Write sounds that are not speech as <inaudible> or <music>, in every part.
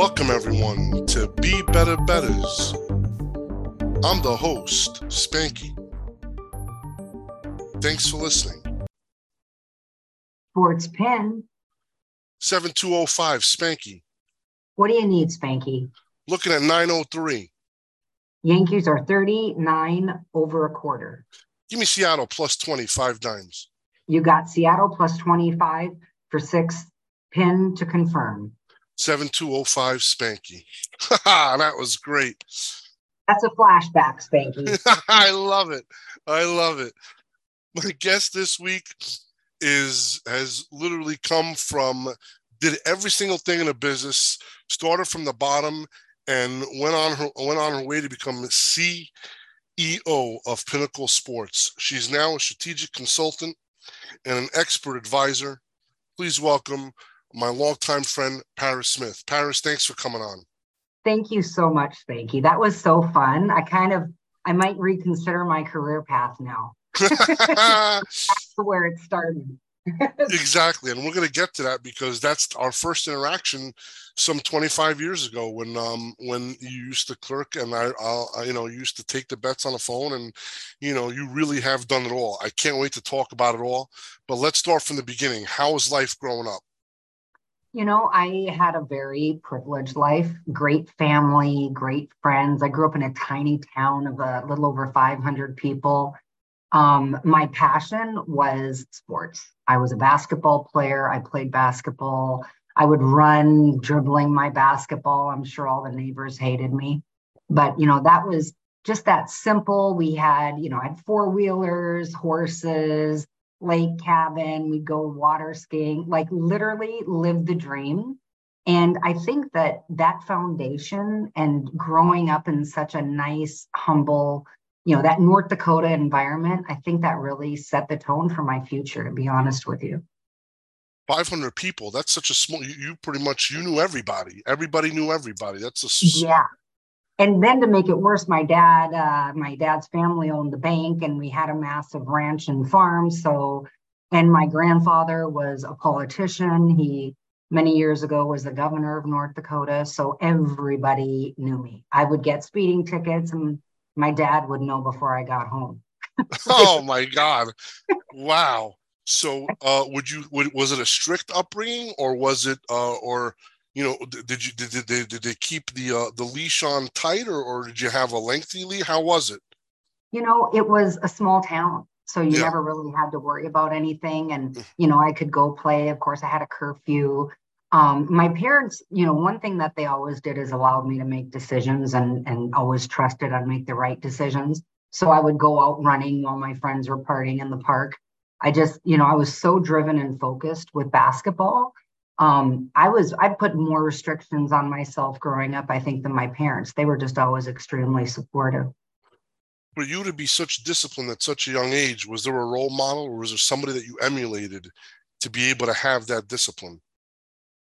Welcome, everyone, to Be Better Betters. I'm the host, Spanky. Thanks for listening. Sports Pin. 7205 Spanky. What do you need, Spanky? Looking at 903. Yankees are 39 over a quarter. Give me Seattle plus 25 dimes. You got Seattle plus 25 for six pin to confirm. 7205 Spanky. <laughs> that was great. That's a flashback, Spanky. <laughs> I love it. I love it. My guest this week is has literally come from did every single thing in a business, started from the bottom and went on her went on her way to become CEO of Pinnacle Sports. She's now a strategic consultant and an expert advisor. Please welcome my longtime friend Paris Smith. Paris, thanks for coming on. Thank you so much, Spanky. That was so fun. I kind of I might reconsider my career path now. <laughs> <laughs> That's where it started. <laughs> exactly, and we're going to get to that because that's our first interaction some 25 years ago when um when you used to clerk and I, I you know used to take the bets on the phone and you know you really have done it all. I can't wait to talk about it all. But let's start from the beginning. How was life growing up? You know, I had a very privileged life, great family, great friends. I grew up in a tiny town of a little over 500 people. Um, my passion was sports. I was a basketball player. I played basketball. I would run dribbling my basketball. I'm sure all the neighbors hated me. But, you know, that was just that simple. We had, you know, I had four wheelers, horses, lake cabin. We'd go water skiing, like literally live the dream. And I think that that foundation and growing up in such a nice, humble, you know, that North Dakota environment, I think that really set the tone for my future, to be honest with you. 500 people. That's such a small, you, you pretty much, you knew everybody. Everybody knew everybody. That's a, yeah. And then to make it worse, my dad, uh, my dad's family owned the bank and we had a massive ranch and farm. So, and my grandfather was a politician. He many years ago was the governor of North Dakota. So everybody knew me. I would get speeding tickets and my dad would know before I got home. <laughs> oh my God. Wow. So uh would you would, was it a strict upbringing or was it uh or you know did you did, did, did they keep the uh the leash on tight or, or did you have a lengthy leash? How was it? You know, it was a small town. So you yeah. never really had to worry about anything. And, mm. you know, I could go play. Of course, I had a curfew um, my parents, you know, one thing that they always did is allowed me to make decisions and and always trusted I'd make the right decisions. So I would go out running while my friends were partying in the park. I just, you know, I was so driven and focused with basketball. Um, I was, I put more restrictions on myself growing up, I think, than my parents. They were just always extremely supportive. For you to be such disciplined at such a young age, was there a role model or was there somebody that you emulated to be able to have that discipline?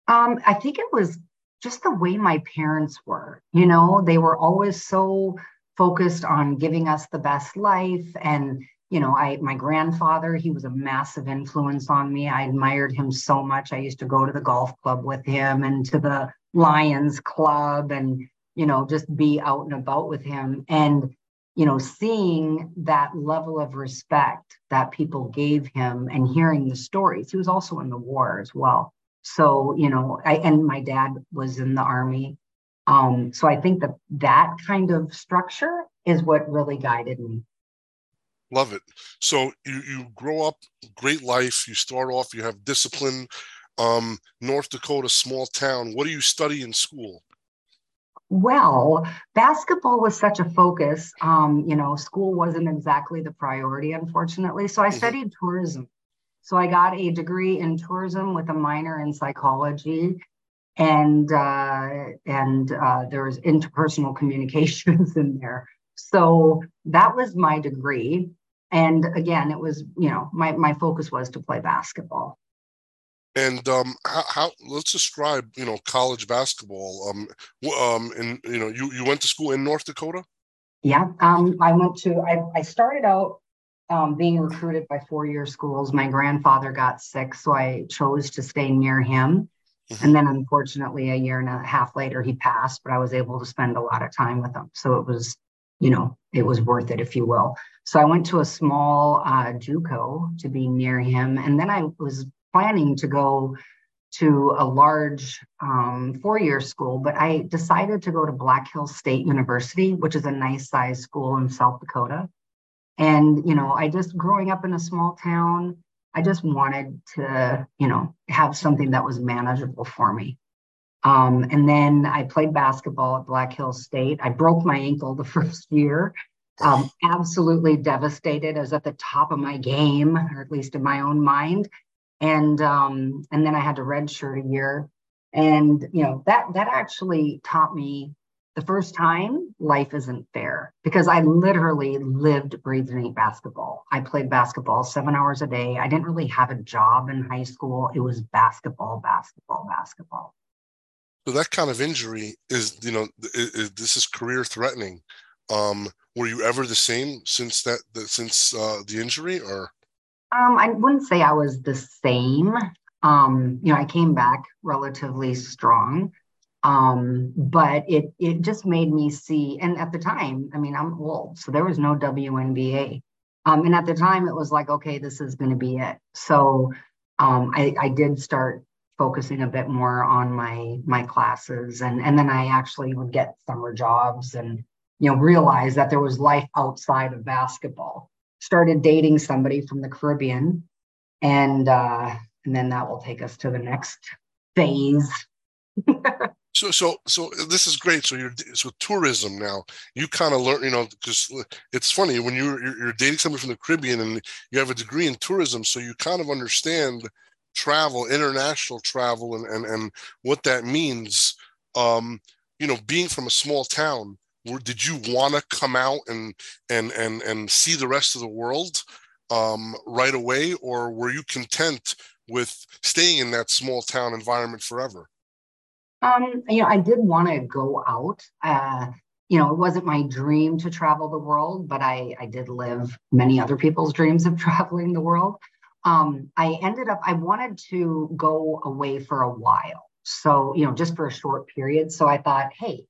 Um, I think it was just the way my parents were. You know, they were always so focused on giving us the best life. And, you know, I my grandfather, he was a massive influence on me. I admired him so much. I used to go to the golf club with him and to the Lions Club and, you know, just be out and about with him. And, you know, seeing that level of respect that people gave him and hearing the stories. He was also in the war as well. So, you know, I and my dad was in the army. Um, so I think that that kind of structure is what really guided me. Love it. So you you grow up, great life. You start off, you have discipline. Um, North Dakota, small town. What do you study in school? Well, basketball was such a focus. Um, you know, school wasn't exactly the priority, unfortunately. So I mm-hmm. studied tourism. So I got a degree in tourism with a minor in psychology, and uh, and uh, there was interpersonal communications <laughs> in there. So that was my degree. And again, it was you know my my focus was to play basketball. And um, how, how, let's describe you know college basketball. Um, um, and you know you you went to school in North Dakota. Yeah, um, I went to. I I started out um, being recruited by four year schools, my grandfather got sick, so I chose to stay near him. Mm-hmm. And then unfortunately, a year and a half later, he passed, but I was able to spend a lot of time with him. So it was, you know, it was worth it, if you will. So I went to a small uh, JUCO to be near him. And then I was planning to go to a large um, four-year school, but I decided to go to Black Hills State University, which is a nice size school in South Dakota. And you know, I just growing up in a small town, I just wanted to, you know, have something that was manageable for me. Um, and then I played basketball at Black Hills State. I broke my ankle the <laughs> first year. Um, absolutely devastated. I was at the top of my game, or at least in my own mind and um, and then I had to redshirt a year, and you know that that actually taught me the first time life isn't fair because I literally lived, breathed, and ate basketball. I played basketball seven hours a day. I didn't really have a job in high school. It was basketball, basketball, basketball. So that kind of injury is, you know, this is career threatening. Um, were you ever the same since that, since uh, the injury, or? Um, I wouldn't say I was the same. Um, you know, I came back relatively strong. Um, but it it just made me see, and at the time, I mean, I'm old, so there was no WNBA. Um, and at the time it was like, okay, this is gonna be it. So um, I, I did start focusing a bit more on my my classes and and then I actually would get summer jobs and you know realize that there was life outside of basketball started dating somebody from the Caribbean, and uh, and then that will take us to the next phase. <laughs> so so so this is great. So you're so tourism now. You kind of learn, you know, because it's funny when you're you're dating somebody from the Caribbean and you have a degree in tourism, so you kind of understand travel, international travel, and and and what that means. Um, you know, being from a small town where, did you want to come out and and and and see the rest of the world um, right away, or were you content with staying in that small town environment forever? Um, you know, I did want to go out. Uh, you know, it wasn't my dream to travel the world, but I I did live many other people's dreams of <laughs> traveling the world. Um, I ended up I wanted to go away for a while. So, you know, just for a short period. So I thought, hey,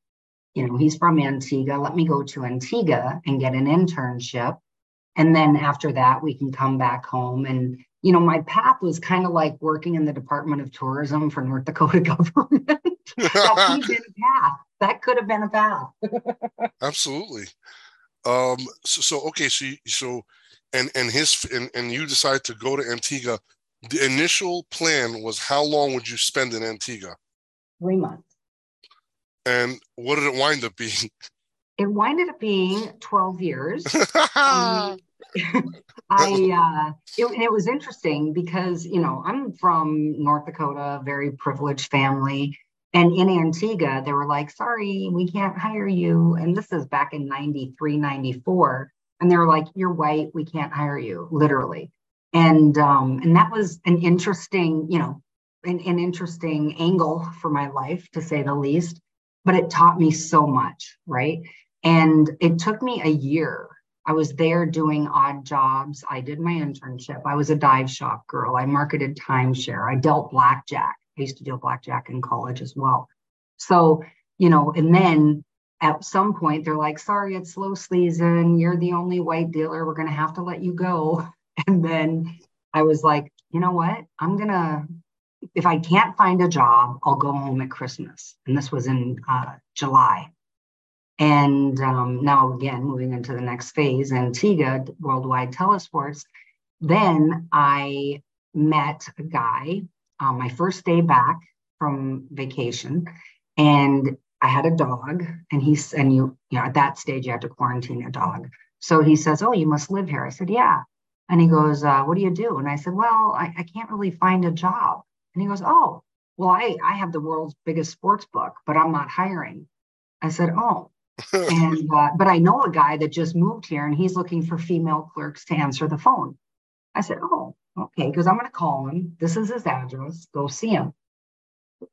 you know, he's from Antigua. Let me go to Antigua and get an internship. And then after that, we can come back home. And, you know, my path was kind of like working in the Department of Tourism for North Dakota <laughs> government. that could have been a path. That could have been a path. Absolutely. Um, so, so, okay, so, so, and, and his, and, and you decided to go to Antigua. The initial plan was how long would you spend in Antigua? Three months. And what did it wind up being? <laughs> It winded up being 12 years. <laughs> um, <laughs> I uh, it, it was interesting because you know I'm from North Dakota, very privileged family, and in Antigua they were like, "Sorry, we can't hire you." And this is back in 93, 94, and they were like, "You're white, we can't hire you," literally. And um, and that was an interesting, you know, an, an interesting angle for my life to say the least but it taught me so much, right? And it took me a year. I was there doing odd jobs. I did my internship. I was a dive shop girl. I marketed timeshare. I dealt blackjack. I used to deal blackjack in college as well. So, you know, and then at some point they're like, sorry, it's slow season. You're the only white dealer. We're going to have to let you go. <laughs> And then I was like, you know what? I'm going to if I can't find a job, I'll go home at Christmas. And this was in uh, July. And um, now, again, moving into the next phase, Antigua Worldwide Telesports. Then I met a guy on my first day back from vacation, and I had a dog. And he's and you, you know, at that stage you had to quarantine a dog. So he says, "Oh, you must live here." I said, "Yeah." And he goes, uh, "What do you do?" And I said, "Well, I, I can't really find a job." And he goes, Oh, well, I, I have the world's biggest sports book, but I'm not hiring. I said, Oh. <laughs> and uh, but I know a guy that just moved here and he's looking for female clerks to answer the phone. I said, Oh, okay, because I'm going to call him. This is his address. Go see him.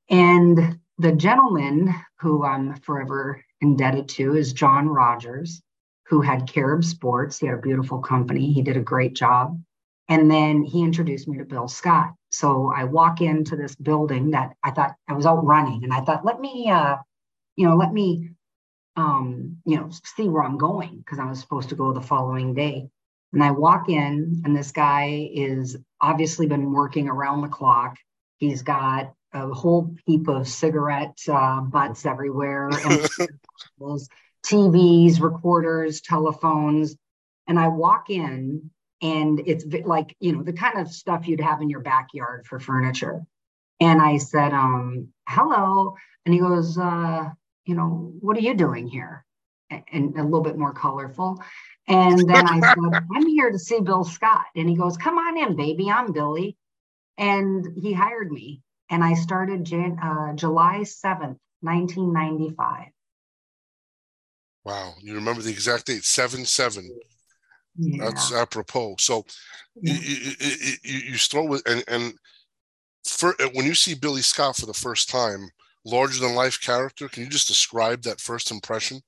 And the gentleman who I'm forever indebted to is John Rogers, who had Carib Sports. He had a beautiful company. He did a great job. And then he introduced me to Bill Scott. So I walk into this building that I thought I was out running, and I thought, let me, uh, you know, let me, um, you know, see where I'm going because I was supposed to go the following day. And I walk in, and this guy is obviously been working around the clock. He's got a whole heap of cigarette uh, butts everywhere, and <laughs> TVs, recorders, telephones. And I walk in, and it's like you know the kind of stuff you'd have in your backyard for furniture. And I said, um, "Hello," and he goes, uh, "You know, what are you doing here?" And a little bit more colorful. And then I said, <laughs> I'm here to see Bill Scott. And he goes, Come on in, baby. I'm Billy. And he hired me. And I started Jan- uh, July 7th, 1995. Wow. You remember the exact date, 7 7. Yeah. That's apropos. So yeah. you, you, you, start with, and, and for, when you see Billy Scott for the first time, larger than life character, can you just describe that first impression?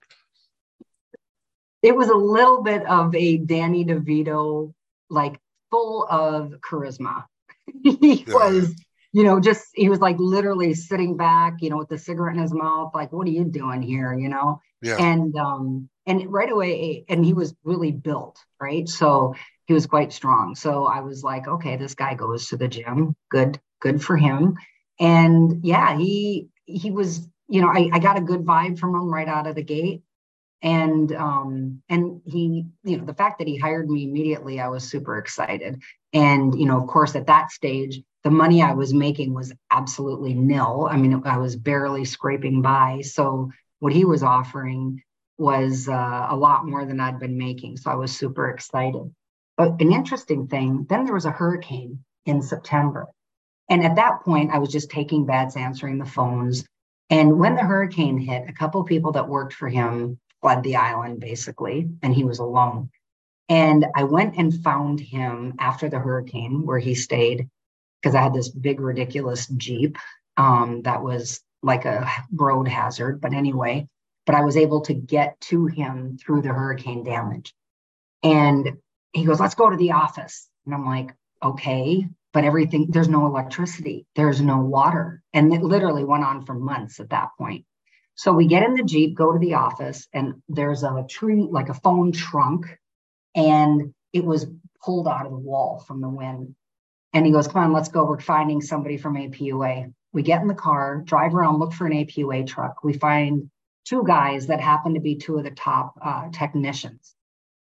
it was a little bit of a Danny DeVito, like full of charisma. <laughs> he yeah. was, you know, just he was like literally sitting back, you know, with the cigarette in his mouth, like, what are you doing here? You know? Yeah. And um, and right away, and he was really built, right? So he was quite strong. So I was like, okay, this guy goes to the gym. Good, good for him. And yeah, he he was, you know, I, I got a good vibe from him right out of the gate and um and he you know the fact that he hired me immediately i was super excited and you know of course at that stage the money i was making was absolutely nil. I mean i was barely scraping by. So what he was offering was uh, a lot more than i'd been making. So i was super excited. But an interesting thing then there was a hurricane in september. And at that point i was just taking bets answering the phones. And when the hurricane hit a couple people that worked for him fled the island basically, and he was alone. And I went and found him after the hurricane where he stayed because I had this big, ridiculous Jeep um, that was like a road hazard. But anyway, but I was able to get to him through the hurricane damage. And he goes, Let's go to the office. And I'm like, Okay, but everything, there's no electricity, there's no water. And it literally went on for months at that point. So we get in the Jeep, go to the office, and there's a tree, like a phone trunk, and it was pulled out of the wall from the wind. And he goes, Come on, let's go. We're finding somebody from APUA. We get in the car, drive around, look for an APUA truck. We find two guys that happen to be two of the top uh, technicians.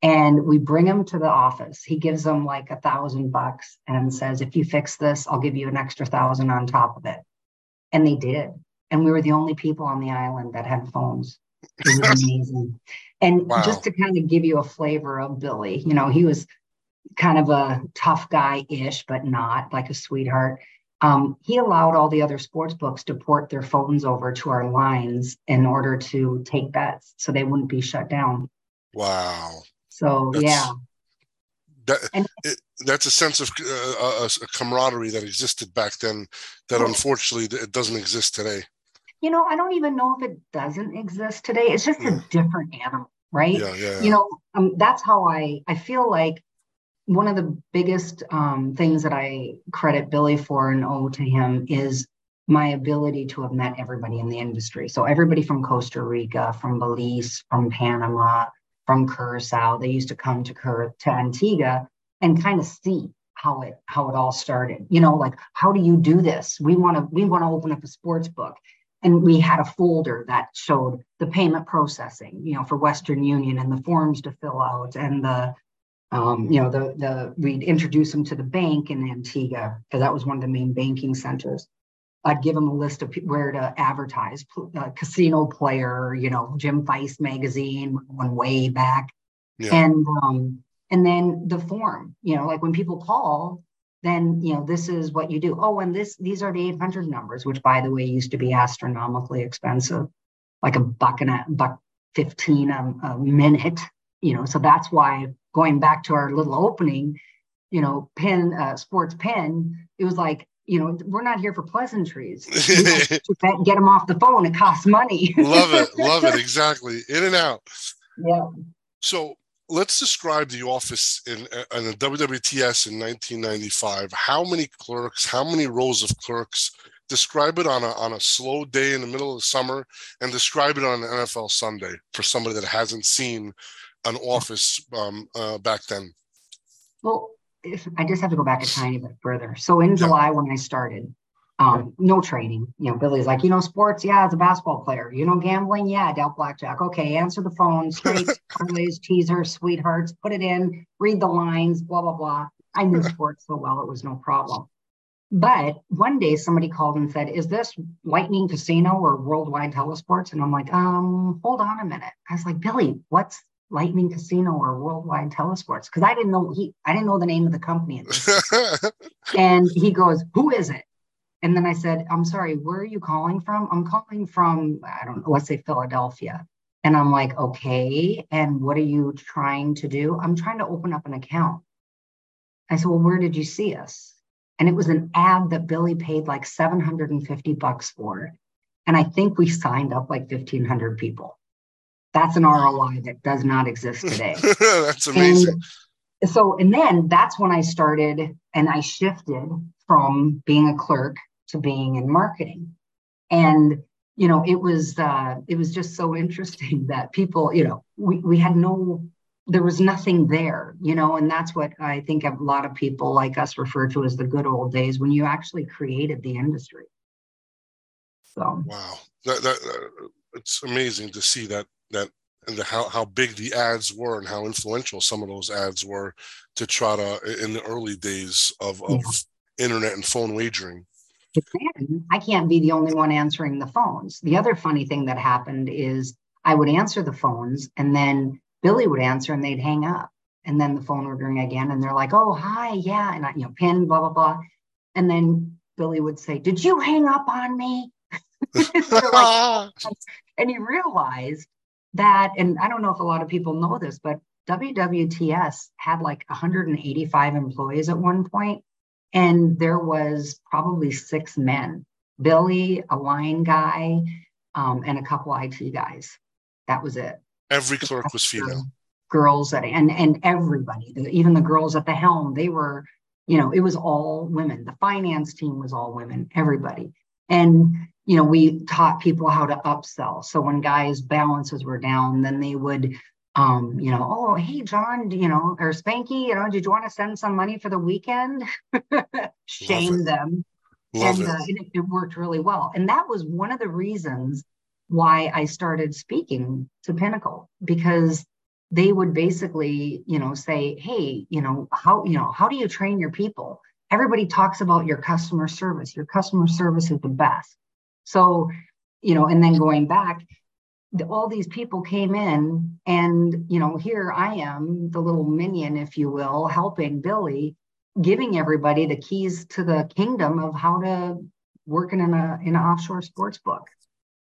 And we bring them to the office. He gives them like a thousand bucks and says, If you fix this, I'll give you an extra thousand on top of it. And they did and we were the only people on the island that had phones. It was <laughs> amazing. and wow. just to kind of give you a flavor of Billy, you know, he was kind of a tough guy ish, but not like a sweetheart. Um, he allowed all the other sports books to port their phones over to our lines in order to take bets so they wouldn't be shut down. Wow. So, that's, yeah. That, and, it, that's a sense of uh, a, a, camaraderie that existed back then that unfortunately it doesn't exist today you know, I don't even know if it doesn't exist today. It's just a different animal, right? Yeah, yeah. You know, um, that's how I I feel like one of the biggest um, things that I credit Billy for and owe to him is my ability to have met everybody in the industry. So everybody from Costa Rica, from Belize, from Panama, from Curacao, they used to come to Cur- to Antigua and kind of see how it how it all started. You know, like how do you do this? We want to we want to open up a sports book and we had a folder that showed the payment processing you know for western union and the forms to fill out and the um, you know the the we'd introduce them to the bank in antigua because that was one of the main banking centers. I'd give them a list of where to advertise uh, casino player you know jim Feist magazine one way back. Yeah. and um, and then the form you know like when people call then you know this is what you do. Oh and this these are the 800 numbers which by the way used to be astronomically expensive like a buck and a buck 15 a, a minute you know so that's why going back to our little opening you know pin uh, sports pin it was like you know we're not here for pleasantries <laughs> get them off the phone it costs money love it <laughs> love it exactly in and out yeah so let's describe the office in, in a WWTS in 1995. How many clerks? How many rows of clerks? Describe it on a on a slow day in the middle of the summer, and describe it on an NFL Sunday for somebody that hasn't seen an office um, uh, back then. Well, I just have to go back a tiny bit further. So in July when I started, um, no training. You know, Billy's like, you know, sports, yeah, as a basketball player. You know, gambling, yeah, dealt blackjack. Okay, answer the phone, straight <laughs> parlays, teasers, sweethearts, put it in, read the lines, blah blah blah. I knew sports so well, it was no problem. But one day somebody called and said, Is this Lightning Casino or Worldwide Telesports? And I'm like, um, hold on a minute. I was like, Billy, what's Lightning Casino or Worldwide Telesports? Because I didn't know he I didn't know the name of the company. <laughs> and he goes, Who is it? And then I said, I'm sorry, where are you calling from? I'm calling from, I don't know, let's say Philadelphia. And I'm like, okay. And what are you trying to do? I'm trying to open up an account. I said, well, where did you see us? And it was an ad that Billy paid like 750 bucks for. And I think we signed up like 1,500 people. That's an ROI that does not exist <laughs> today. that's amazing. And so, and then that's when I started and I shifted from being a clerk to being in marketing. And you know, it was uh, it was just so interesting <laughs> that people, you know, we, we had no there was nothing there, you know, and that's what I think a lot of people like us refer to as the good old days when you actually created the industry. So wow, that, that uh, it's amazing to see that that the, how how big the ads were and how influential some of those ads were to try to in the early days of of yeah. internet and phone wagering I can't be the only one answering the phones. The other funny thing that happened is I would answer the phones and then Billy would answer and they'd hang up. And then the phone would ring again and they're like, oh, hi, yeah. And I, you know, pin, blah, blah, blah. And then Billy would say, did you hang up on me? <laughs> like, <laughs> and he realized that, and I don't know if a lot of people know this, but WWTS had like 185 employees at one point and there was probably six men billy a line guy um, and a couple it guys. That was it. Every clerk was female. girls that and and everybody even the girls at the helm they were you know it was all women. The finance team was all women everybody. And you know we taught people how to upsell so when guys balances were down then they would um, you know, oh, hey, John, you know, or Spanky, you know, did you want to send some money for the weekend? <laughs> Shame them. Love and, uh, and it, it worked really well. And that was one of the reasons why I started speaking to Pinnacle because they would basically, you know, say, hey, you know, how, you know, how do you train your people? Everybody talks about your customer service. Your customer service is the best. So, you know, and then going back, all these people came in and you know here i am the little minion if you will helping billy giving everybody the keys to the kingdom of how to work in a uh, in an offshore sports book.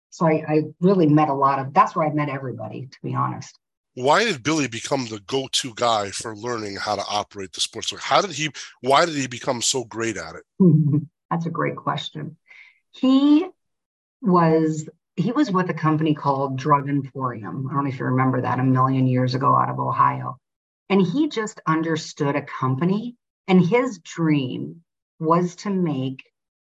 So I, I really met a lot of that's where i met everybody to be honest. Why did billy become the go-to guy for learning how to operate the sports book? How did he why did he become so great at it? <laughs> That's a great question. He was he was with a company called Drug Emporium. I don't know if you remember that a million years ago out of Ohio. And he just understood a company, and his dream was to make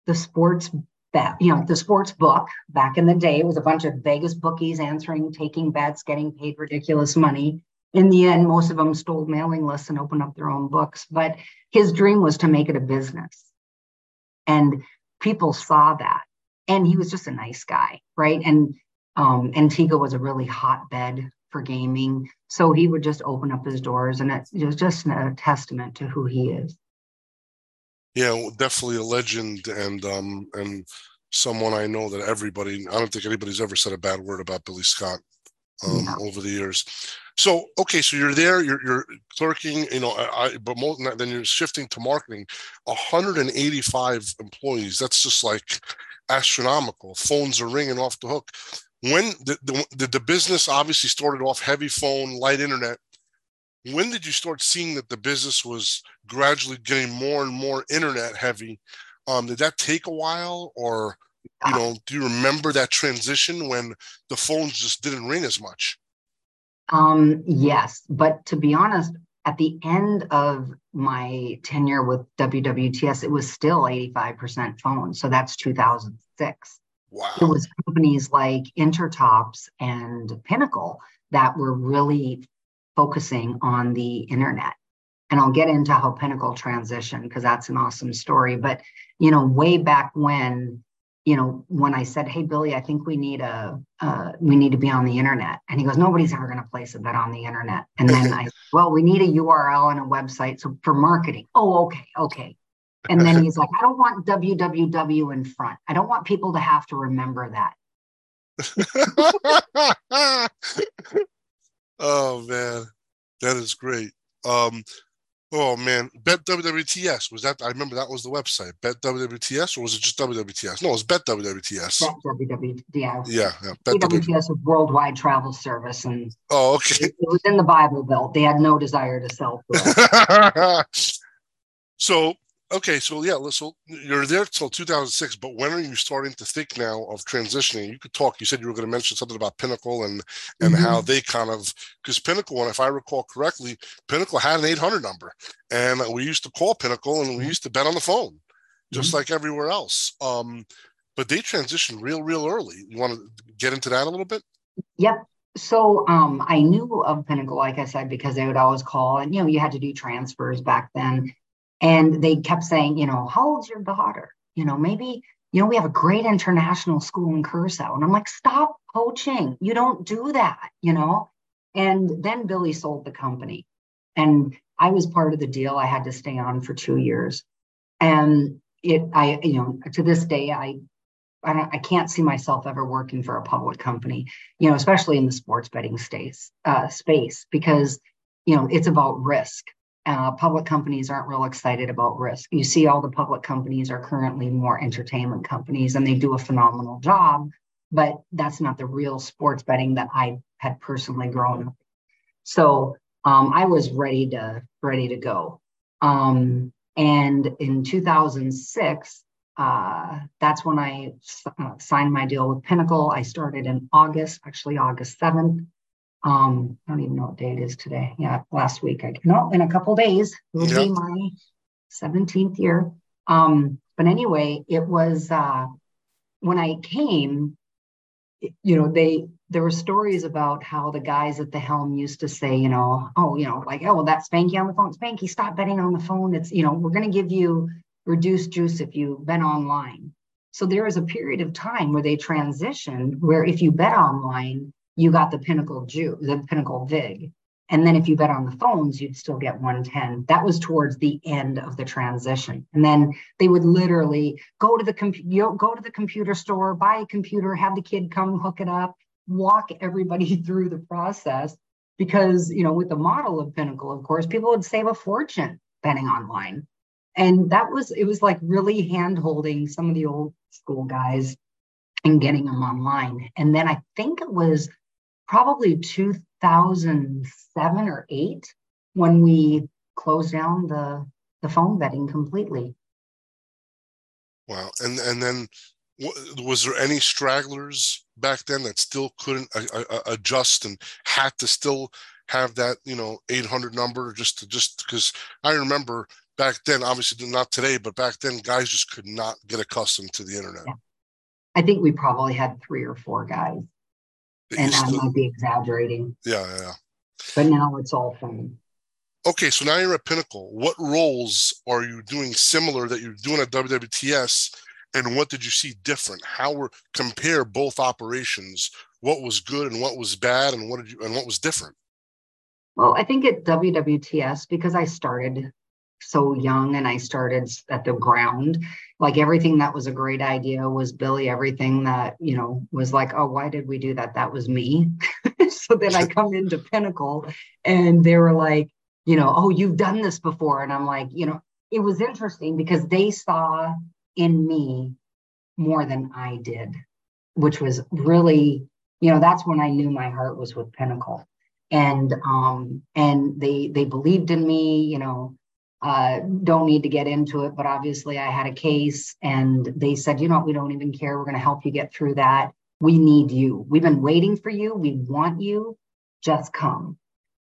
the sports bet, you know, the sports book back in the day. It was a bunch of Vegas bookies answering, taking bets, getting paid ridiculous money. In the end, most of them stole mailing lists and opened up their own books. But his dream was to make it a business. And people saw that and he was just a nice guy, right? And um, Antigua was a really hotbed for gaming, so he would just open up his doors, and it, it was just a testament to who he is. Yeah, definitely a legend, and um, and someone I know that everybody. I don't think anybody's ever said a bad word about Billy Scott um, yeah. over the years. So okay, so you're there, you're you're clerking, you know, I, but more than that, then you're shifting to marketing. 185 employees. That's just like astronomical. Phones are ringing off the hook. When the, the, the business obviously started off heavy phone, light internet. When did you start seeing that the business was gradually getting more and more internet heavy? Um, did that take a while, or you know, do you remember that transition when the phones just didn't ring as much? Um, yes, but to be honest, at the end of my tenure with WWTS, it was still 85% phone. So that's 2006. Wow. It was companies like Intertops and Pinnacle that were really focusing on the internet. And I'll get into how Pinnacle transitioned because that's an awesome story. But, you know, way back when, you know, when I said, "Hey, Billy, I think we need a uh, we need to be on the internet," and he goes, "Nobody's ever going to place a bet on the internet." And then I, <laughs> well, we need a URL and a website so for marketing. Oh, okay, okay. And then he's like, "I don't want www in front. I don't want people to have to remember that." <laughs> oh man, that is great. Um, Oh man, Bet WWTS was that? I remember that was the website. Bet WWTS, or was it just WWTS? No, it was Bet WWTS. Bet WWTS. Yeah, yeah. Bet WWTS was Worldwide Travel Service, and oh, okay. It, it was in the Bible Belt. They had no desire to sell. <laughs> so okay, so yeah, so you're there till 2006, but when are you starting to think now of transitioning? You could talk. You said you were going to mention something about Pinnacle and and mm-hmm. how they kind of because Pinnacle, and if I recall correctly, Pinnacle had an 800 number, and we used to call Pinnacle and we mm-hmm. used to bet on the phone, just mm-hmm. like everywhere else. Um, but they transitioned real, real early. You want to get into that a little bit? Yep. So um, I knew of Pinnacle, like I said, because they would always call, and you know, you had to do transfers back then. And they kept saying, you know, how old's your daughter? You know, maybe, you know, we have a great international school in Curacao. And I'm like, stop poaching. You don't do that, you know? And then Billy sold the company. And I was part of the deal. I had to stay on for two years. And it, I, you know, to this day, I, I, I can't see myself ever working for a public company, you know, especially in the sports betting space, uh, space, because, you know, it's about risk uh, public companies aren't real excited about risk. You see, all the public companies are currently more entertainment companies and they do a phenomenal job, but that's not the real sports betting that I had personally grown up. So um, I was ready to ready to go. Um, and in 2006, uh, that's when I uh, signed my deal with Pinnacle. I started in August, actually August 7th. Um, I don't even know what day it is today. Yeah, last week. I no, in a couple days will yep. be my 17th year. Um, but anyway, it was uh, when I came. You know, they there were stories about how the guys at the helm used to say, you know, oh, you know, like, oh, well, that's Spanky on the phone. Spanky, stop betting on the phone. It's, you know, we're going to give you reduced juice if you bet online. So there was a period of time where they transitioned where if you bet online, you got the pinnacle juice, the pinnacle VIG. And then if you bet on the phones, you'd still get 110. That was towards the end of the transition. And then they would literally go to the computer, go to the computer store, buy a computer, have the kid come hook it up, walk everybody <laughs> through the process. Because you know, with the model of Pinnacle, of course, people would save a fortune betting online. And that was it was like really hand holding some of the old school guys and getting them online. And then I think it was probably 2007 or 8 when we closed down the the phone betting completely. Wow. And and then was there any stragglers back then that still couldn't uh, uh, adjust and had to still have that you know 800 number just to just because i remember back then obviously not today but back then guys just could not get accustomed to the internet yeah. i think we probably had three or four guys and I might be exaggerating. Yeah, yeah. But now it's all fun. Okay, so now you're at Pinnacle. What roles are you doing similar that you're doing at WWTS, and what did you see different? How were compare both operations? What was good and what was bad, and what did you and what was different? Well, I think at WWTS because I started so young and I started at the ground. Like everything that was a great idea was Billy. Everything that, you know, was like, oh, why did we do that? That was me. <laughs> so then I come into Pinnacle and they were like, you know, oh, you've done this before. And I'm like, you know, it was interesting because they saw in me more than I did, which was really, you know, that's when I knew my heart was with Pinnacle. And um, and they they believed in me, you know, uh, don't need to get into it, but obviously I had a case and they said, you know what, we don't even care. We're going to help you get through that. We need you. We've been waiting for you. We want you. just come.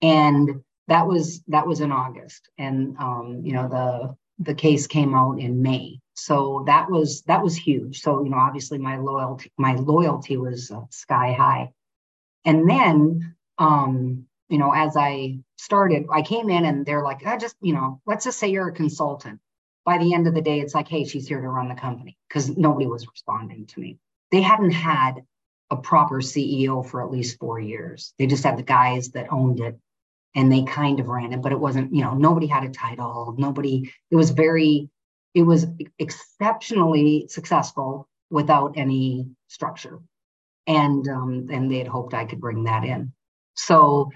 And that was that was in August. And um, you know, the the case came out in May. So that was that was huge. So, you know, obviously my loyalty my loyalty was uh, sky high. And then um, you know, as I started, I came in and they're like, I just, you know, let's just say you're a consultant. By the end of the day, it's like, hey, she's here to run the company because nobody was responding to me. They hadn't had a proper CEO for at least four years. They just had the guys that owned it and they kind of ran it, but it wasn't, you know, nobody had a title. Nobody, it was very, it was exceptionally successful without any structure. And um, and they had hoped I could bring that in. So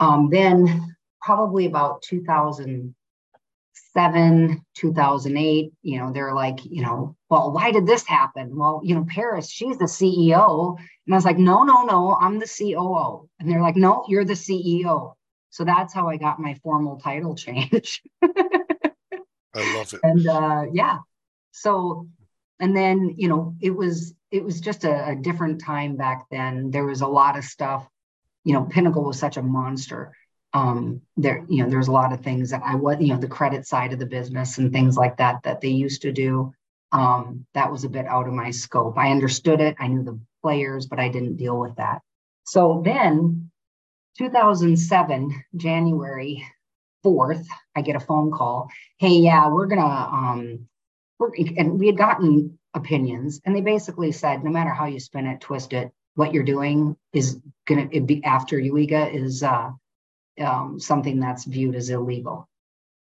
um, then probably about 2007, 2008, you know, they're like, you know, well, why did this happen? Well, you know, Paris, she's the CEO. And I was like, no, no, no, I'm the COO. And they're like, no, you're the CEO. So that's how I got my formal title change. I love it. And uh, yeah, so and then you know it was it was just a, a different time back then. There was a lot of stuff you know, Pinnacle was such a monster. Um, there, you know, there's a lot of things that I was, you know, the credit side of the business and things like that that they used to do. Um, that was a bit out of my scope. I understood it, I knew the players, but I didn't deal with that. So then, 2007, January 4th, I get a phone call. Hey, yeah, we're gonna, um, we're, and we had gotten opinions, and they basically said, no matter how you spin it, twist it, what you're doing is going to be after UIGEA is uh, um, something that's viewed as illegal.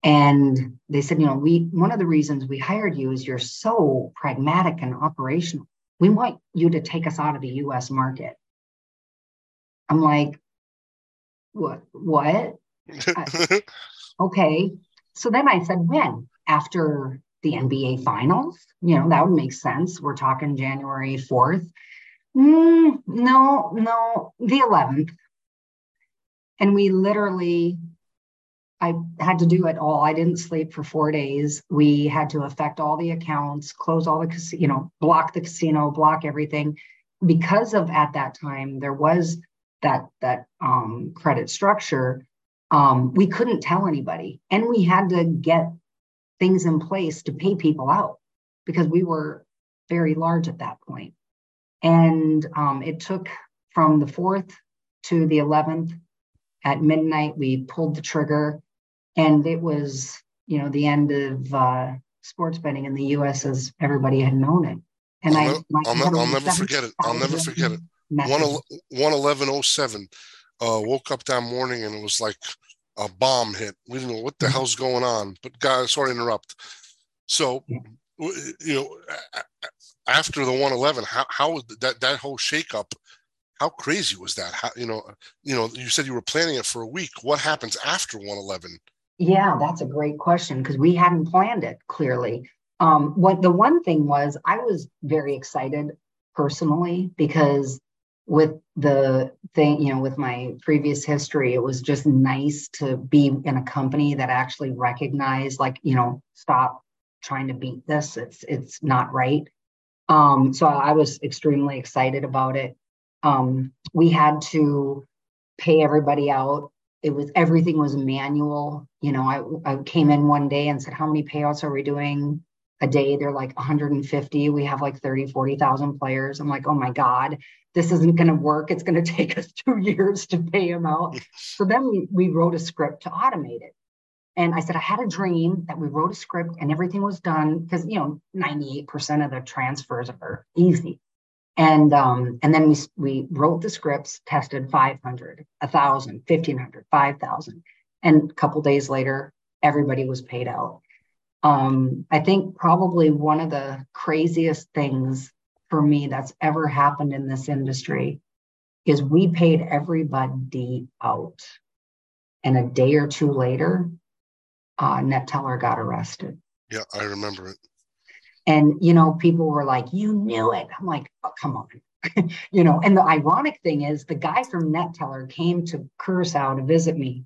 And they said, you know, we one of the reasons we hired you is you're so pragmatic and operational. We want you to take us out of the U.S. market. I'm like, what? What? <laughs> okay. So then I said, when? After the NBA finals? You know, that would make sense. We're talking January 4th. Mm, no, no, the 11th. And we literally, I had to do it all. I didn't sleep for four days. We had to affect all the accounts, close all the you know, block the casino, block everything. Because of at that time, there was that that um, credit structure. Um, we couldn't tell anybody, and we had to get things in place to pay people out because we were very large at that point. And um, it took from the 4th to the 11th at midnight, we pulled the trigger. And it was, you know, the end of uh, sports betting in the US as everybody had known it. And I'll, I, I'll, I'll, I'll never forget it. I'll never forget it. 11107 uh, woke up that morning and it was like a bomb hit. We didn't know what the mm-hmm. hell's going on. But guys, sorry to interrupt. So, you know, after the 111 how how that that whole shakeup how crazy was that? How you know you know you said you were planning it for a week. What happens after 111 yeah that's a great question because we hadn't planned it clearly. Um, what the one thing was i was very excited personally because with the thing you know with my previous history it was just nice to be in a company that actually recognized like you know stop trying to beat this it's it's not right um, so I was extremely excited about it. Um, we had to pay everybody out. It was everything was manual. You know, I, I came in one day and said, How many payouts are we doing a day? They're like 150. We have like 30, 40,000 players. I'm like, Oh my God, this isn't going to work. It's going <laughs> to take us two years to pay them out. <laughs> so then we, we wrote a script to automate it. And I said, I had a dream that we wrote a script and everything was done because, you know, 98% of the transfers are easy. And um, and then we, we wrote the scripts, tested 500, 1,000, 1,500, 5,000. And a couple days later, everybody was paid out. Um, I think probably one of the craziest things for me that's ever happened in this industry is we paid everybody out. And a day or two later, uh, Neteller got arrested. Yeah, I remember it. And, you know, people were like, you knew it. I'm like, oh, come on. <laughs> you know, and the ironic thing is the guy from Neteller came to Curacao to visit me.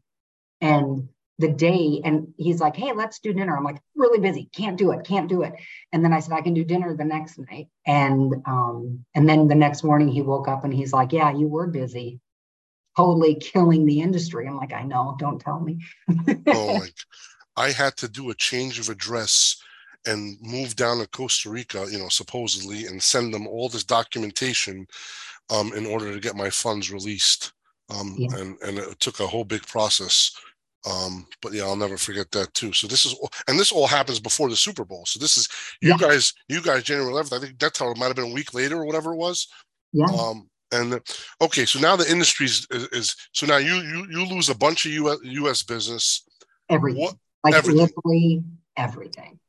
And the day, and he's like, hey, let's do dinner. I'm like, really busy, can't do it, can't do it. And then I said, I can do dinner the next night. And um, and then the next morning he woke up and he's like, Yeah, you were busy. totally killing the industry. I'm like, I know, don't tell me. <laughs> oh my, I had to do a change of address and move down to Costa Rica, you know, supposedly, and send them all this documentation um, in order to get my funds released. Um, yeah. and, and it took a whole big process. Um, but yeah, I'll never forget that too. So this is, and this all happens before the Super Bowl. So this is you yeah. guys, you guys, January 11th. I think that's how it might have been a week later or whatever it was. Yeah. Um, and okay, so now the industry is, is, so now you you you lose a bunch of U.S. US business. Everything, what, like everything. literally everything.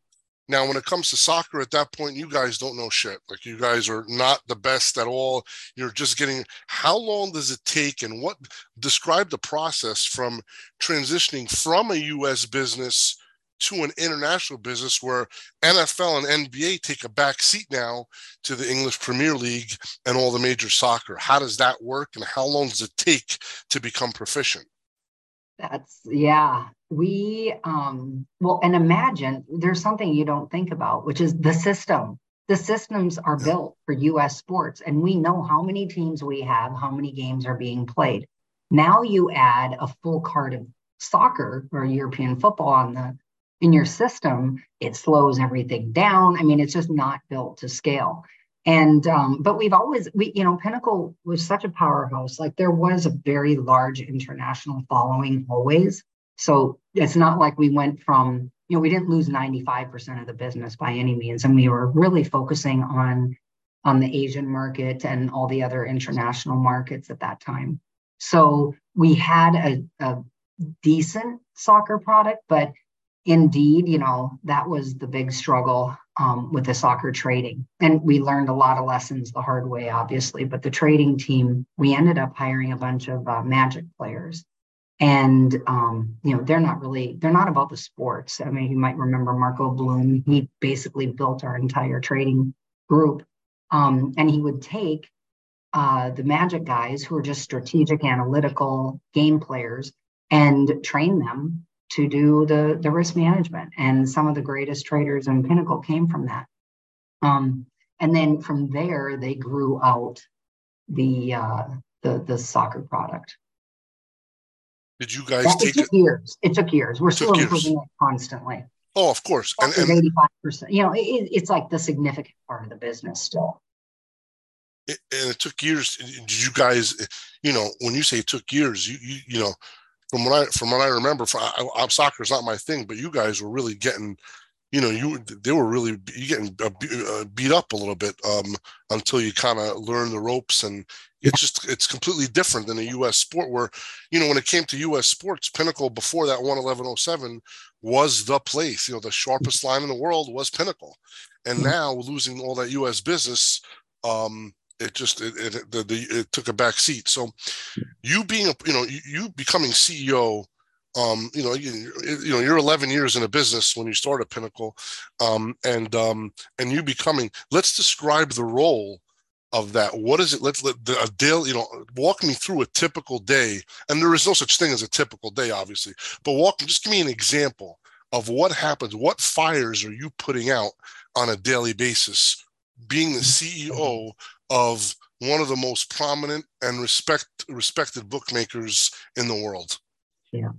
Now, when it comes to soccer, at that point, you guys don't know shit. Like you guys are not the best at all. You're just getting. How long does it take, and what describe the process from transitioning from a U.S. business to an international business where NFL and NBA take a back seat now to the English Premier League and all the major soccer. How does that work and how long does it take to become proficient? That's yeah. We um well and imagine there's something you don't think about, which is the system. The systems are built for US sports and we know how many teams we have, how many games are being played. Now you add a full card of soccer or European football on the in your system, it slows everything down. I mean, it's just not built to scale. And um, but we've always we you know Pinnacle was such a powerhouse. Like there was a very large international following always. So it's not like we went from you know we didn't lose 95% of the business by any means, and we were really focusing on on the Asian market and all the other international markets at that time. So we had a, a decent soccer product, but indeed, you know, that was the big struggle um, with the soccer trading. And we learned a lot of lessons the hard way, obviously. But the trading team, we ended up hiring a bunch of uh, magic players. And, um, you know, they're not really, they're not about the sports. I mean, you might remember Marco Blume. He basically built our entire trading group. Um, and he would take uh, the magic guys who are just strategic, analytical game players and train them to do the, the risk management. And some of the greatest traders in Pinnacle came from that. Um, and then from there, they grew out the uh, the, the soccer product. Did you guys take it? Took it? years. It took years. We're still improving it constantly. Oh, of course. And, and 85%. You know, it, it's like the significant part of the business still. It, and it took years. Did you guys, you know, when you say it took years, you, you, you know, from what I from what I remember, for, I, I, soccer is not my thing, but you guys were really getting, you know, you they were really you getting uh, uh, beat up a little bit um, until you kind of learn the ropes, and it's just it's completely different than a U.S. sport where, you know, when it came to U.S. sports, Pinnacle before that one eleven oh seven was the place. You know, the sharpest line in the world was Pinnacle, and mm-hmm. now losing all that U.S. business. Um, it just it, it, the, the, it took a back seat. So you being a you know you, you becoming CEO, um, you know you, you know you're 11 years in a business when you start a Pinnacle, um, and um, and you becoming. Let's describe the role of that. What is it? Let's let the, a daily you know walk me through a typical day. And there is no such thing as a typical day, obviously. But walk just give me an example of what happens. What fires are you putting out on a daily basis? Being the CEO of one of the most prominent and respect respected bookmakers in the world? Yeah.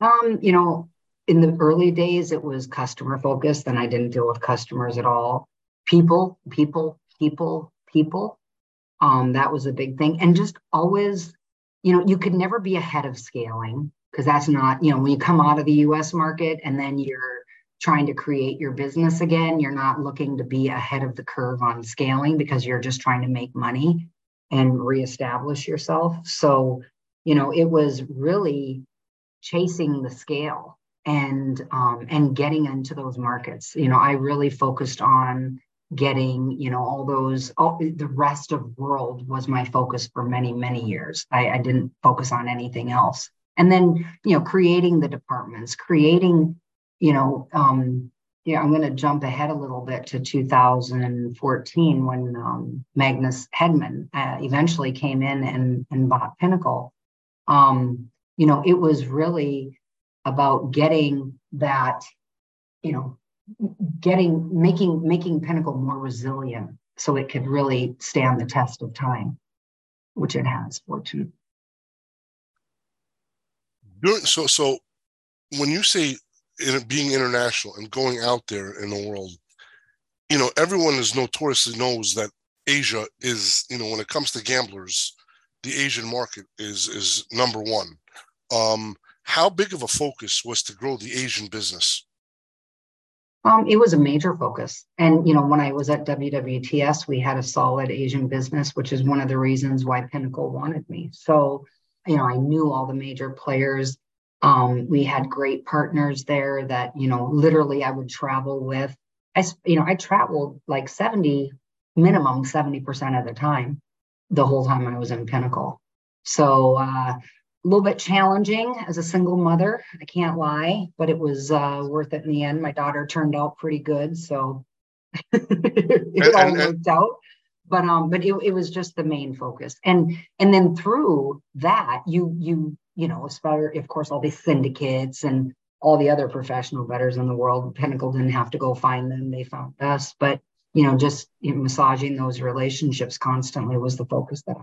Um, you know, in the early days it was customer focused, and I didn't deal with customers at all. People, people, people, people. Um, that was a big thing. And just always, you know, you could never be ahead of scaling because that's not, you know, when you come out of the US market and then you're trying to create your business again. You're not looking to be ahead of the curve on scaling because you're just trying to make money and reestablish yourself. So, you know, it was really chasing the scale and um, and getting into those markets. You know, I really focused on getting you know all those all, the rest of world was my focus for many many years I, I didn't focus on anything else and then you know creating the departments creating you know, um, yeah, I'm going to jump ahead a little bit to 2014 when um, Magnus Hedman uh, eventually came in and, and bought Pinnacle. Um, you know, it was really about getting that, you know, getting making making Pinnacle more resilient so it could really stand the test of time, which it has, fortunately. so so when you say in being international and going out there in the world, you know, everyone is notoriously knows that Asia is, you know, when it comes to gamblers, the Asian market is is number one. Um, how big of a focus was to grow the Asian business? Um, it was a major focus. And, you know, when I was at WWTS, we had a solid Asian business, which is one of the reasons why Pinnacle wanted me. So, you know, I knew all the major players. Um, we had great partners there that, you know, literally I would travel with. I, you know, I traveled like 70, minimum 70% of the time, the whole time I was in Pinnacle. So, uh, a little bit challenging as a single mother. I can't lie, but it was uh, worth it in the end. My daughter turned out pretty good, so <laughs> it all worked out. But um, but it, it was just the main focus, and and then through that, you you you know, of course all these syndicates and all the other professional bettors in the world. Pinnacle didn't have to go find them; they found us. But you know, just you know, massaging those relationships constantly was the focus that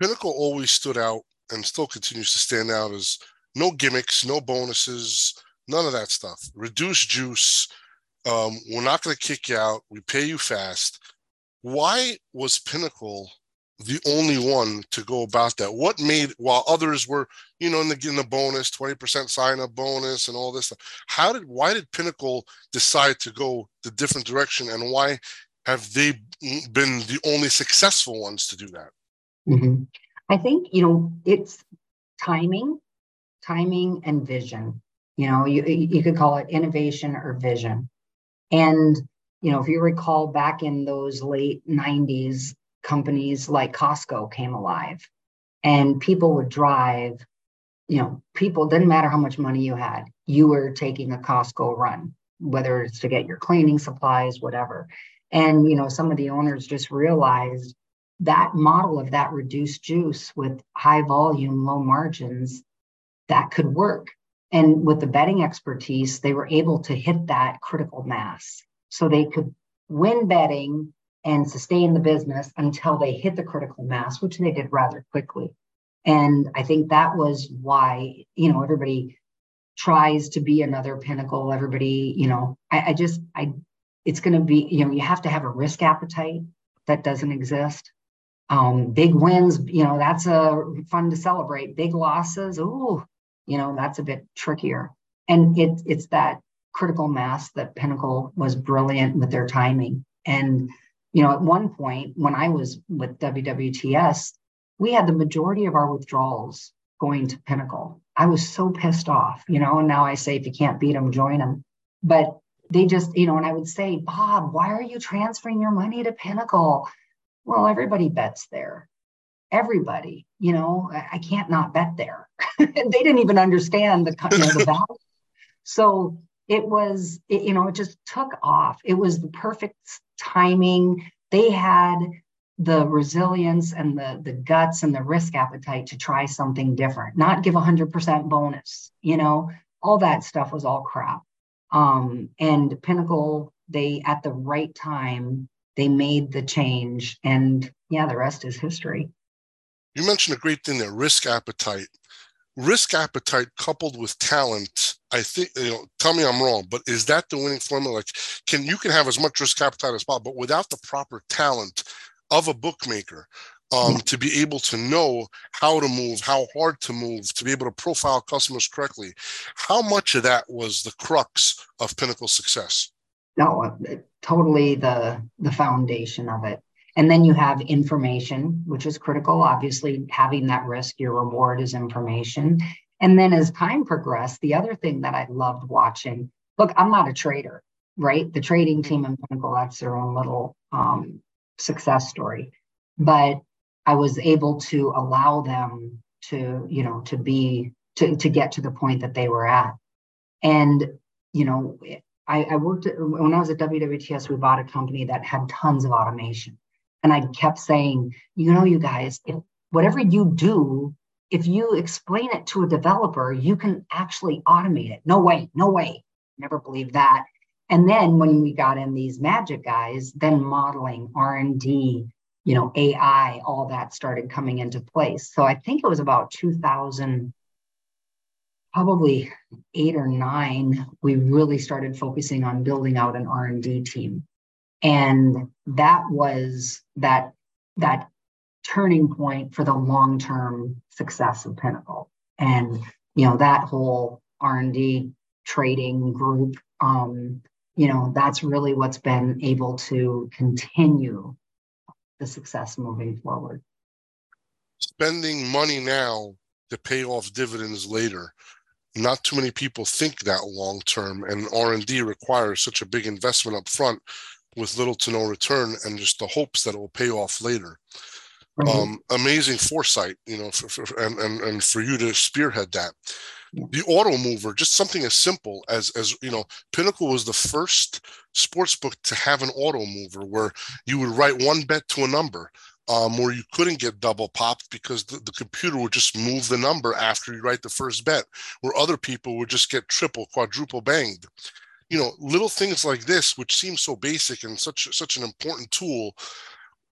Pinnacle always stood out and still continues to stand out as no gimmicks, no bonuses, none of that stuff. Reduced juice. Um, we're not going to kick you out. We pay you fast. Why was Pinnacle the only one to go about that? What made while others were, you know, in the, in the bonus, twenty percent sign up bonus, and all this stuff? How did why did Pinnacle decide to go the different direction, and why have they been the only successful ones to do that? Mm-hmm. I think, you know, it's timing, timing and vision. You know, you, you could call it innovation or vision. And, you know, if you recall back in those late 90s, companies like Costco came alive and people would drive, you know, people didn't matter how much money you had, you were taking a Costco run, whether it's to get your cleaning supplies, whatever. And, you know, some of the owners just realized that model of that reduced juice with high volume, low margins, that could work. And with the betting expertise, they were able to hit that critical mass. So they could win betting and sustain the business until they hit the critical mass, which they did rather quickly. And I think that was why, you know, everybody tries to be another pinnacle. Everybody, you know, I, I just, I, it's going to be, you know, you have to have a risk appetite that doesn't exist. Um, big wins, you know, that's a fun to celebrate. Big losses, oh, you know, that's a bit trickier. And it, it's that critical mass that Pinnacle was brilliant with their timing. And, you know, at one point when I was with WWTS, we had the majority of our withdrawals going to Pinnacle. I was so pissed off, you know, and now I say if you can't beat them, join them. But they just, you know, and I would say, Bob, why are you transferring your money to Pinnacle? Well, everybody bets there. Everybody, you know, I can't not bet there. <laughs> they didn't even understand the, you know, the <laughs> value. So it was, it, you know, it just took off. It was the perfect timing. They had the resilience and the the guts and the risk appetite to try something different, not give a hundred percent bonus. You know, all that stuff was all crap. Um, and Pinnacle, they at the right time they made the change and yeah the rest is history you mentioned a great thing there risk appetite risk appetite coupled with talent i think you know tell me i'm wrong but is that the winning formula like can you can have as much risk appetite as possible but without the proper talent of a bookmaker um, to be able to know how to move, how hard to move, to be able to profile customers correctly. How much of that was the crux of Pinnacle success? no totally the the foundation of it. And then you have information which is critical. Obviously having that risk your reward is information. And then as time progressed the other thing that i loved watching look i'm not a trader right? The trading team in pinnacle that's their own little um, success story. But i was able to allow them to you know to be to, to get to the point that they were at. And you know I, I worked at, when I was at WWTS, we bought a company that had tons of automation. And I kept saying, you know, you guys, if whatever you do, if you explain it to a developer, you can actually automate it. No way, no way. Never believed that. And then when we got in these magic guys, then modeling, R&D, you know, AI, all that started coming into place. So I think it was about 2000, probably eight or nine, we really started focusing on building out an R&D team. And that was that that turning point for the long-term success of Pinnacle. And you know, that whole R&D trading group um, you know, that's really what's been able to continue the success moving forward. Spending money now to pay off dividends later. Not too many people think that long term, and R and D requires such a big investment up front with little to no return, and just the hopes that it will pay off later. Mm-hmm. Um, amazing foresight, you know, for, for, and, and and for you to spearhead that the auto mover just something as simple as as you know pinnacle was the first sports book to have an auto mover where you would write one bet to a number um, where you couldn't get double popped because the, the computer would just move the number after you write the first bet where other people would just get triple quadruple banged. You know little things like this which seem so basic and such such an important tool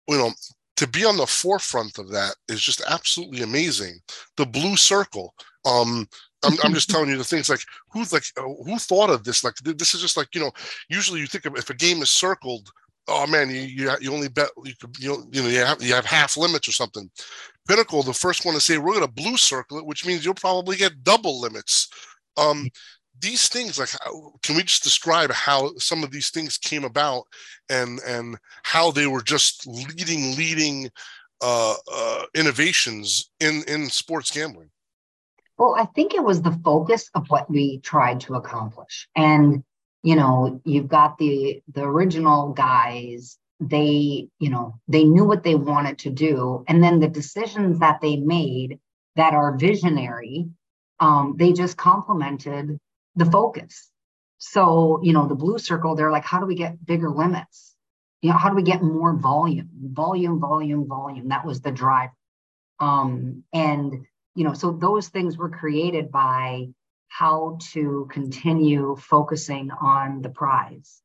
you know to be on the forefront of that is just absolutely amazing. The blue circle um I'm, I'm just <laughs> telling you the things like who's like uh, who thought of this? Like this is just like you know usually you think of if a game is circled oh man you you, you only bet you could you you know you have you have half limits or something. Pinnacle the first one to say we're going to blue circle it which means you'll probably get double limits. Um these things like can we just describe how some of these things came about and and how they were just leading leading uh, uh innovations in in sports gambling? Well, I think it was the focus of what we tried to accomplish. And, you know, you've got the the original guys, they, you know, they knew what they wanted to do. And then the decisions that they made that are visionary, um, they just complemented the focus. So, you know, the blue circle, they're like, how do we get bigger limits? You know, how do we get more volume? Volume, volume, volume. That was the drive. Um, and you know, so those things were created by how to continue focusing on the prize.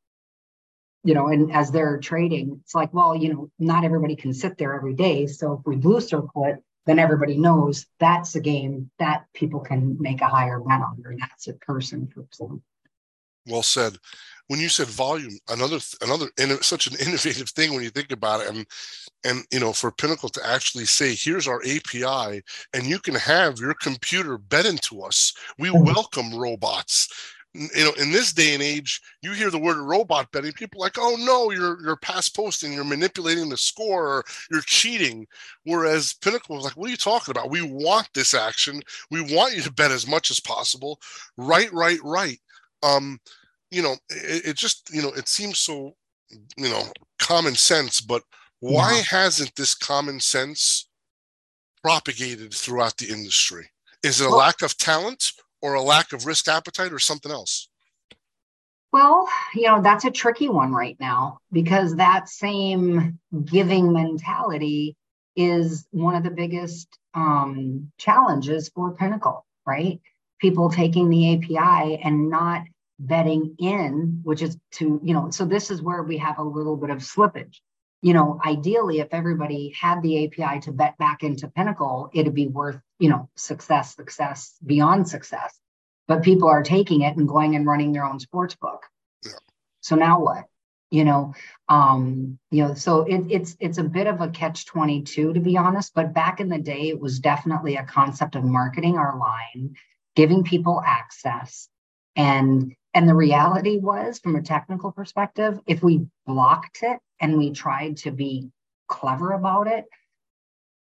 You know, and as they're trading, it's like, well, you know, not everybody can sit there every day. So if we blue circle it, then everybody knows that's a game that people can make a higher bet on, or that's a person, for example. Well said when you said volume, another another such an <laughs> innovative thing when you think about it, and and you know for Pinnacle to actually say, here's our API, and you can have your computer bet into us. We mm-hmm. welcome robots. You know, in this day and age, you hear the word robot betting, people like, oh no, you're you're pass posting, you're manipulating the score, or you're cheating. Whereas Pinnacle was like, what are you talking about? We want this action. We want you to bet as much as possible. Right, right, right. Um, you know, it, it, just, you know, it seems so, you know, common sense, but why yeah. hasn't this common sense propagated throughout the industry? Is it a well, lack of talent or a lack of risk appetite or something else? Well, you know, that's a tricky one right now because that same giving mentality is one of the biggest um, challenges for Pinnacle, right? People taking the API and not betting in, which is to, you know, so this is where we have a little bit of slippage. You know, ideally, if everybody had the API to bet back into Pinnacle, it'd be worth, you know, success, success, beyond success. But people are taking it and going and running their own sports book. Yeah. So now what? You know, um, you know, so it, it's it's a bit of a catch 22 to be honest. But back in the day, it was definitely a concept of marketing our line, giving people access, and and the reality was, from a technical perspective, if we blocked it and we tried to be clever about it,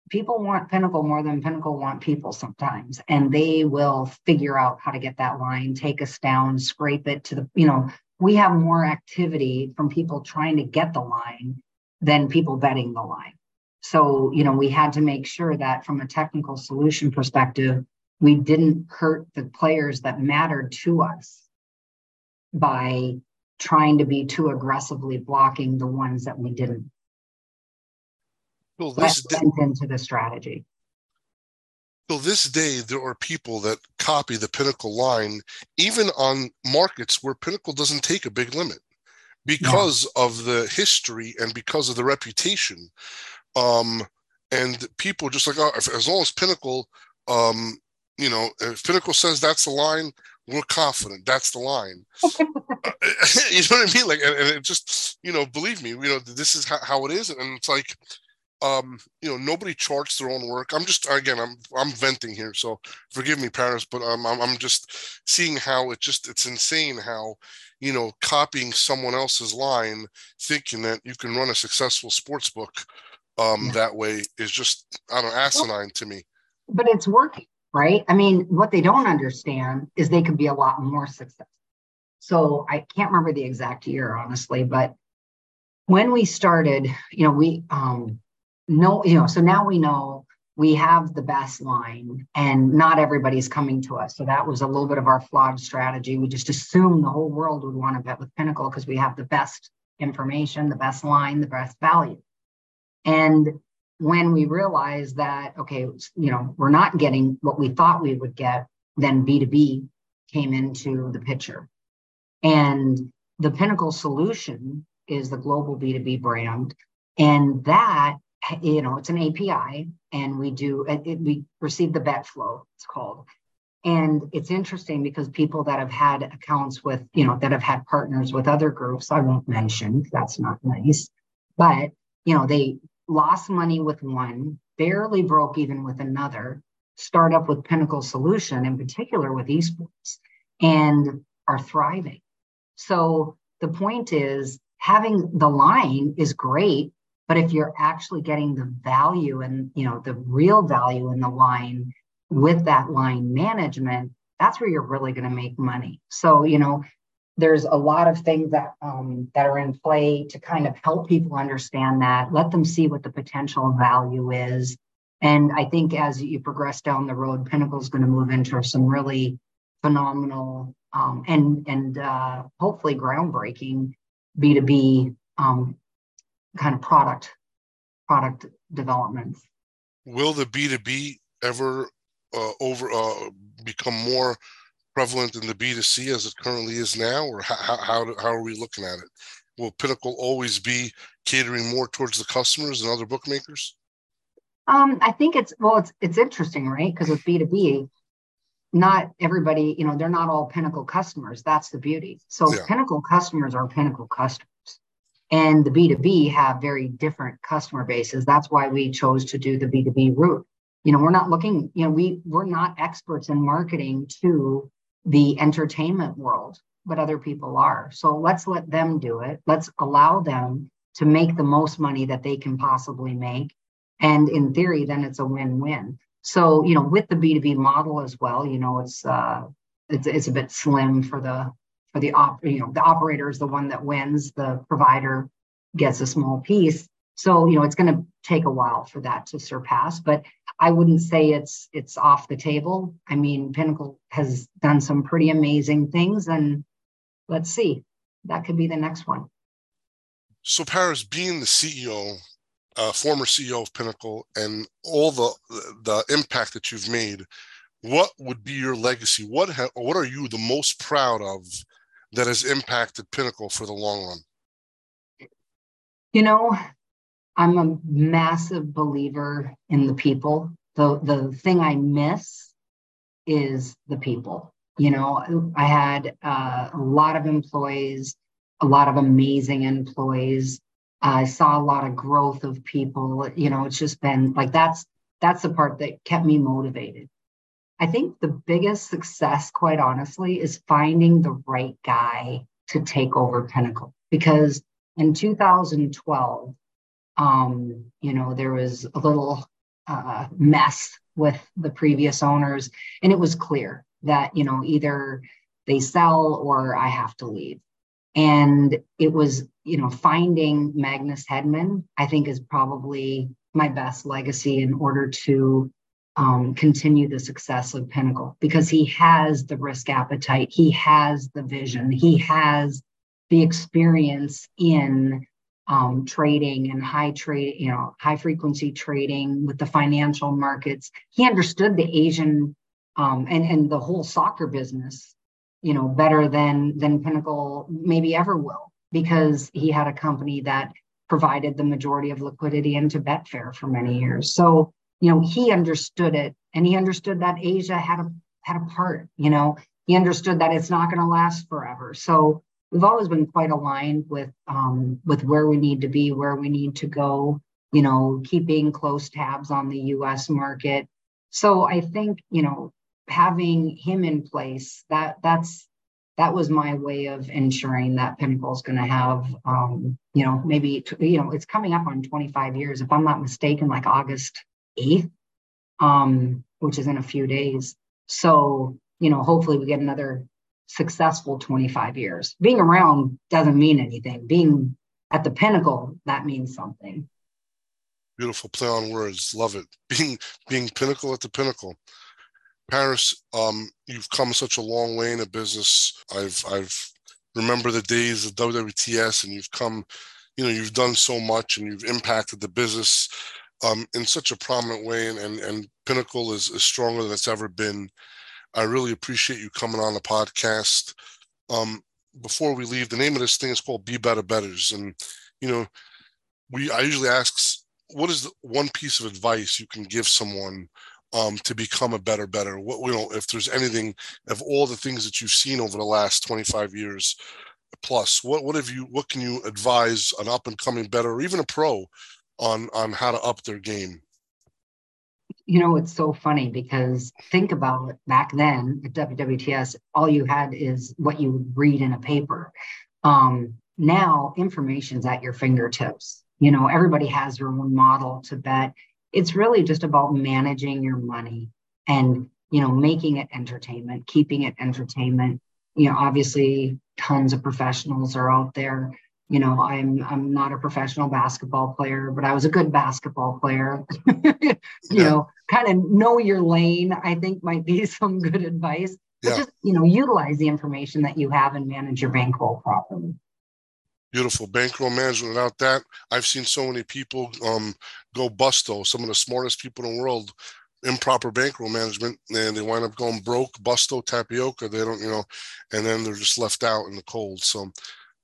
people want Pinnacle more than Pinnacle want people sometimes. And they will figure out how to get that line, take us down, scrape it to the, you know, we have more activity from people trying to get the line than people betting the line. So, you know, we had to make sure that from a technical solution perspective, we didn't hurt the players that mattered to us by trying to be too aggressively blocking the ones that we didn't. Well, this went into the strategy. So this day, there are people that copy the Pinnacle line, even on markets where Pinnacle doesn't take a big limit, because yeah. of the history and because of the reputation. Um, and people just like, oh, as long as Pinnacle um, you know, if Pinnacle says that's the line, we're confident that's the line. <laughs> You know what I mean? Like, and, and, it just, you know, believe me, you know, this is how, how it is. And it's like, um, you know, nobody charts their own work. I'm just, again, I'm, I'm venting here. So forgive me, Paris, but um, I'm, I'm just seeing how it just, it's insane how, you know, copying someone else's line, thinking that you can run a successful sports book um, yeah. that way is just, I don't know, asinine well, to me. But it's working right? I mean, what they don't understand is they could be a lot more successful. So I can't remember the exact year, honestly, but when we started, you know, we um know, you know, so now we know we have the best line and not everybody's coming to us. So that was a little bit of our flawed strategy. We just assumed the whole world would want to bet with Pinnacle because we have the best information, the best line, the best value. And when we realized that, okay, you know, we're not getting what we thought we would get, then B2B came into the picture. And the Pinnacle solution is the global B2B brand. And that, eh, you know, it's an API and we do, eh, it, we receive the bet flow, it's called. And it's interesting because people that have had accounts with, you know, that have had partners with other groups, I won't mention, that's not nice, but, you know, they lost money with one, barely broke even with another, start up with Pinnacle Solution, in particular with esports, and are thriving. So the point is having the line is great, but if you're actually getting the value and you know the real value in the line with that line management, that's where you're really going to make money. So, you know, there's a lot of things that um, that are in play to kind of help people understand that let them see what the potential value is. And i think as you progress down the road pinnacle is going to move into some really phenomenal um, and and uh, hopefully groundbreaking b2b um, kind of product product developments. Will the b2b ever uh, over uh, become more prevalent in the B2C as it currently is now, or how, how, how are we looking at it? Will Pinnacle always be catering more towards the customers than other bookmakers? Um, I think it's well, it's it's interesting, right? Because with B two B, not everybody, you know, they're not all Pinnacle customers. That's the beauty. So yeah. Pinnacle customers are Pinnacle customers, and the B two B have very different customer bases. That's why we chose to do the B two B route. You know, we're not looking. You know, we we're not experts in marketing to the entertainment world, but other people are. So let's let them do it. Let's allow them to make the most money that they can possibly make. And in theory, then it's a win-win. So, you know, with the B2B model as well, you know, it's uh it's it's a bit slim for the for the op, you know, the operator is the one that wins, the provider gets a small piece. So, you know, it's going to take a while for that to surpass, but I wouldn't say it's it's off the table. I mean, Pinnacle has done some pretty amazing things and let's see. That could be the next one. So Paris being the CEO, uh, former CEO of Pinnacle and all the the impact that you've made, what would be your legacy? What ha- what are you the most proud of that has impacted Pinnacle for the long run? You know, I'm a massive believer in the people. The the thing I miss is the people. You know, I had uh, a lot of employees, a lot of amazing employees. I saw a lot of growth of people. You know, it's just been like that's that's the part that kept me motivated. I think the biggest success, quite honestly, is finding the right guy to take over Pinnacle. Because in 2012, um, you know, there was a little uh, mess with the previous owners, and it was clear that, you know, either they sell or I have to leave. And it was, you know, finding Magnus Hedman, I think, is probably my best legacy in order to um, continue the success of Pinnacle because he has the risk appetite, he has the vision, he has the experience in um, trading and high trade, you know, high frequency trading with the financial markets. He understood the Asian um, and and the whole soccer business, you know, better than than Pinnacle maybe ever will because he had a company that provided the majority of liquidity into Betfair for many years. So you know he understood it and he understood that Asia had a had a part. You know, he understood that it's not going to last forever. So we've always been quite aligned with um, with where we need to be, where we need to go. You know, keeping close tabs on the U.S. market. So I think you know having him in place that that's that was my way of ensuring that Pinnacle is going to have, um, you know, maybe, you know, it's coming up on 25 years, if I'm not mistaken, like August 8th, um, which is in a few days. So, you know, hopefully we get another successful 25 years. Being around doesn't mean anything. Being at the pinnacle, that means something. Beautiful play on words. Love it. Being being pinnacle at the pinnacle. Paris, um, you've come such a long way in a business. I've I've remember the days of WWTS, and you've come, you know, you've done so much, and you've impacted the business um, in such a prominent way, and and, and Pinnacle is, is stronger than it's ever been. I really appreciate you coming on the podcast. Um, before we leave, the name of this thing is called Be Better Betters, and you know, we I usually ask, what is the one piece of advice you can give someone um, to become a better better? What you know if there's anything of all the things that you've seen over the last 25 years plus what what have you what can you advise an up and coming better or even a pro on on how to up their game you know it's so funny because think about it back then at wwts all you had is what you would read in a paper. Um, now information's at your fingertips. You know everybody has their own model to bet. It's really just about managing your money and you know making it entertainment keeping it entertainment. You know obviously tons of professionals are out there you know i'm i'm not a professional basketball player but i was a good basketball player <laughs> you yeah. know kind of know your lane i think might be <laughs> some good advice but yeah. just you know utilize the information that you have and manage your bankroll properly Beautiful bankroll management. Without that, I've seen so many people um, go busto. Some of the smartest people in the world, improper bankroll management, and they wind up going broke, busto, tapioca. They don't, you know, and then they're just left out in the cold. So,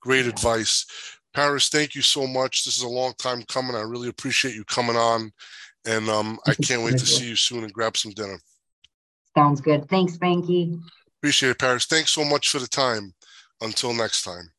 great advice. Paris, thank you so much. This is a long time coming. I really appreciate you coming on, and um, I can't wait to see you soon and grab some dinner. Sounds good. Thanks, Spanky. Appreciate it, Paris. Thanks so much for the time. Until next time.